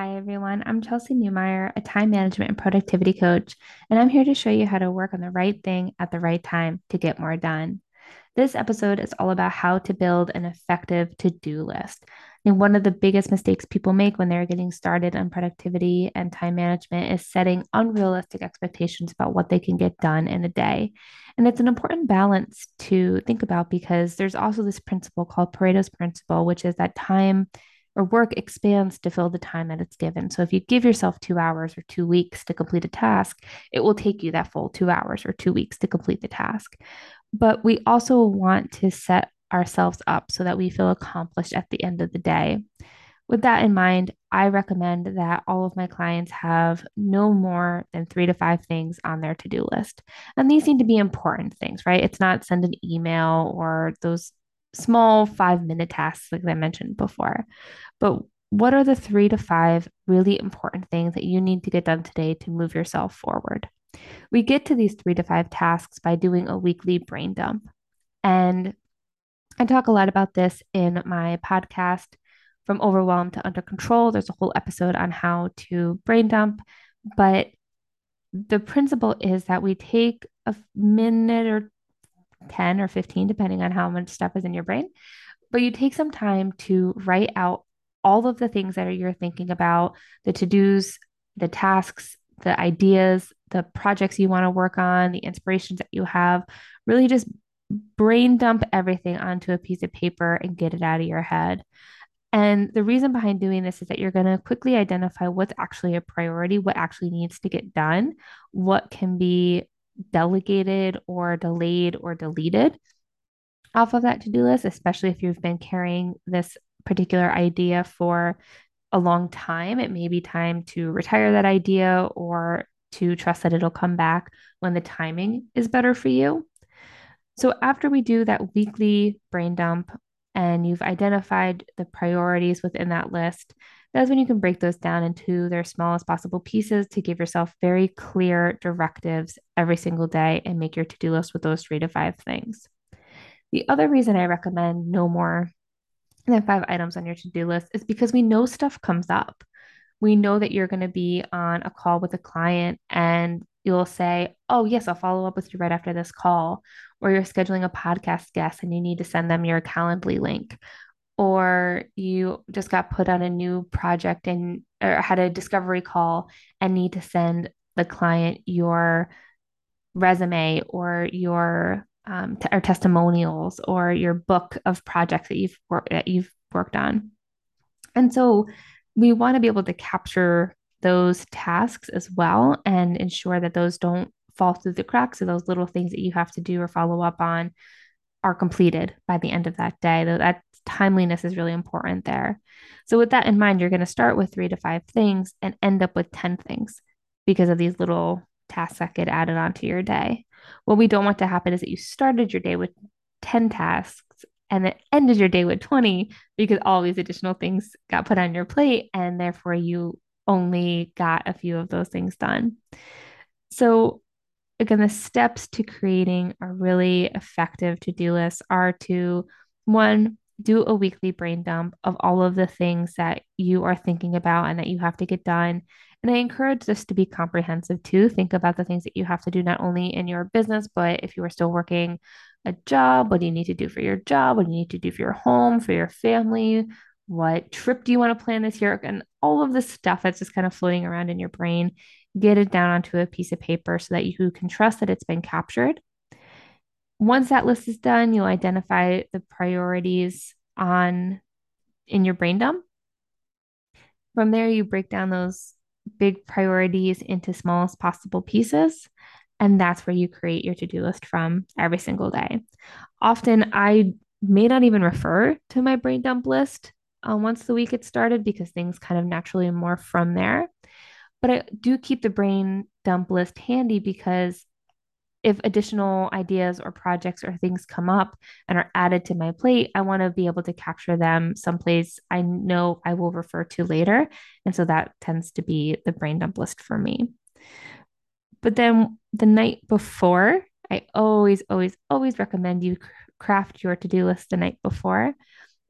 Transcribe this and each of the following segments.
Hi, everyone. I'm Chelsea Newmeyer, a time management and productivity coach, and I'm here to show you how to work on the right thing at the right time to get more done. This episode is all about how to build an effective to do list. And one of the biggest mistakes people make when they're getting started on productivity and time management is setting unrealistic expectations about what they can get done in a day. And it's an important balance to think about because there's also this principle called Pareto's principle, which is that time or work expands to fill the time that it's given. So if you give yourself two hours or two weeks to complete a task, it will take you that full two hours or two weeks to complete the task. But we also want to set ourselves up so that we feel accomplished at the end of the day. With that in mind, I recommend that all of my clients have no more than three to five things on their to do list. And these need to be important things, right? It's not send an email or those small five minute tasks, like I mentioned before. But what are the three to five really important things that you need to get done today to move yourself forward? We get to these three to five tasks by doing a weekly brain dump. And I talk a lot about this in my podcast, From Overwhelmed to Under Control. There's a whole episode on how to brain dump. But the principle is that we take a minute or 10 or 15, depending on how much stuff is in your brain. But you take some time to write out all of the things that you're thinking about, the to dos, the tasks, the ideas, the projects you want to work on, the inspirations that you have. Really just brain dump everything onto a piece of paper and get it out of your head. And the reason behind doing this is that you're going to quickly identify what's actually a priority, what actually needs to get done, what can be delegated or delayed or deleted off of that to do list, especially if you've been carrying this particular idea for a long time. It may be time to retire that idea or to trust that it'll come back when the timing is better for you. So, after we do that weekly brain dump and you've identified the priorities within that list, that's when you can break those down into their smallest possible pieces to give yourself very clear directives every single day and make your to do list with those three to five things. The other reason I recommend no more than five items on your to do list is because we know stuff comes up. We know that you're going to be on a call with a client and you'll say, Oh, yes, I'll follow up with you right after this call. Or you're scheduling a podcast guest and you need to send them your Calendly link or you just got put on a new project and or had a discovery call and need to send the client your resume or your um, t- or testimonials or your book of projects that you've worked that you've worked on. And so we want to be able to capture those tasks as well and ensure that those don't fall through the cracks of those little things that you have to do or follow up on are completed by the end of that day. That timeliness is really important there. So, with that in mind, you're going to start with three to five things and end up with 10 things because of these little tasks that get added onto your day. What we don't want to happen is that you started your day with 10 tasks and then ended your day with 20 because all these additional things got put on your plate and therefore you only got a few of those things done. So, again, the steps to creating a really effective to do list are to one, do a weekly brain dump of all of the things that you are thinking about and that you have to get done. And I encourage this to be comprehensive too. Think about the things that you have to do not only in your business, but if you are still working a job, what do you need to do for your job? What do you need to do for your home, for your family? What trip do you want to plan this year? And all of this stuff that's just kind of floating around in your brain, get it down onto a piece of paper so that you can trust that it's been captured once that list is done, you'll identify the priorities on in your brain dump. From there, you break down those big priorities into smallest possible pieces. And that's where you create your to do list from every single day. Often, I may not even refer to my brain dump list uh, once the week gets started because things kind of naturally morph from there. But I do keep the brain dump list handy because if additional ideas or projects or things come up and are added to my plate, I want to be able to capture them someplace I know I will refer to later. And so that tends to be the brain dump list for me. But then the night before, I always, always, always recommend you craft your to do list the night before.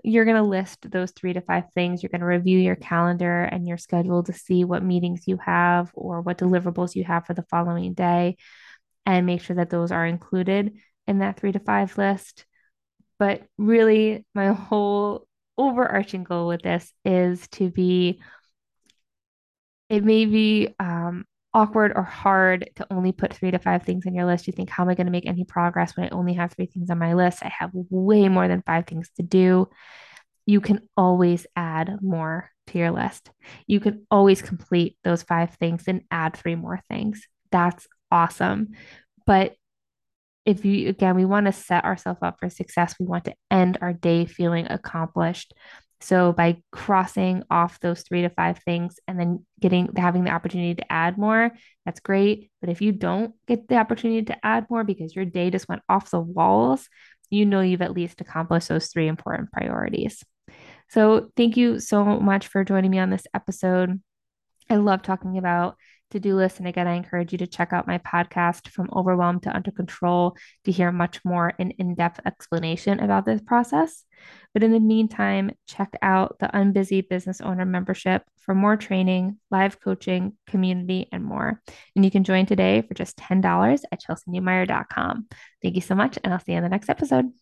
you're going to list those three to five things. You're going to review your calendar and your schedule to see what meetings you have or what deliverables you have for the following day and make sure that those are included in that three to five list. But really, my whole overarching goal with this is to be, it may be um, awkward or hard to only put three to five things in your list. You think, how am I going to make any progress when I only have three things on my list? I have way more than five things to do. You can always add more to your list. You can always complete those five things and add three more things. That's awesome. But if you again we want to set ourselves up for success we want to end our day feeling accomplished. So by crossing off those three to five things and then getting having the opportunity to add more that's great. But if you don't get the opportunity to add more because your day just went off the walls you know you've at least accomplished those three important priorities. So thank you so much for joining me on this episode. I love talking about to do list. And again, I encourage you to check out my podcast, From Overwhelmed to Under Control, to hear much more an in depth explanation about this process. But in the meantime, check out the Unbusy Business Owner membership for more training, live coaching, community, and more. And you can join today for just $10 at chelseanewmeyer.com. Thank you so much, and I'll see you in the next episode.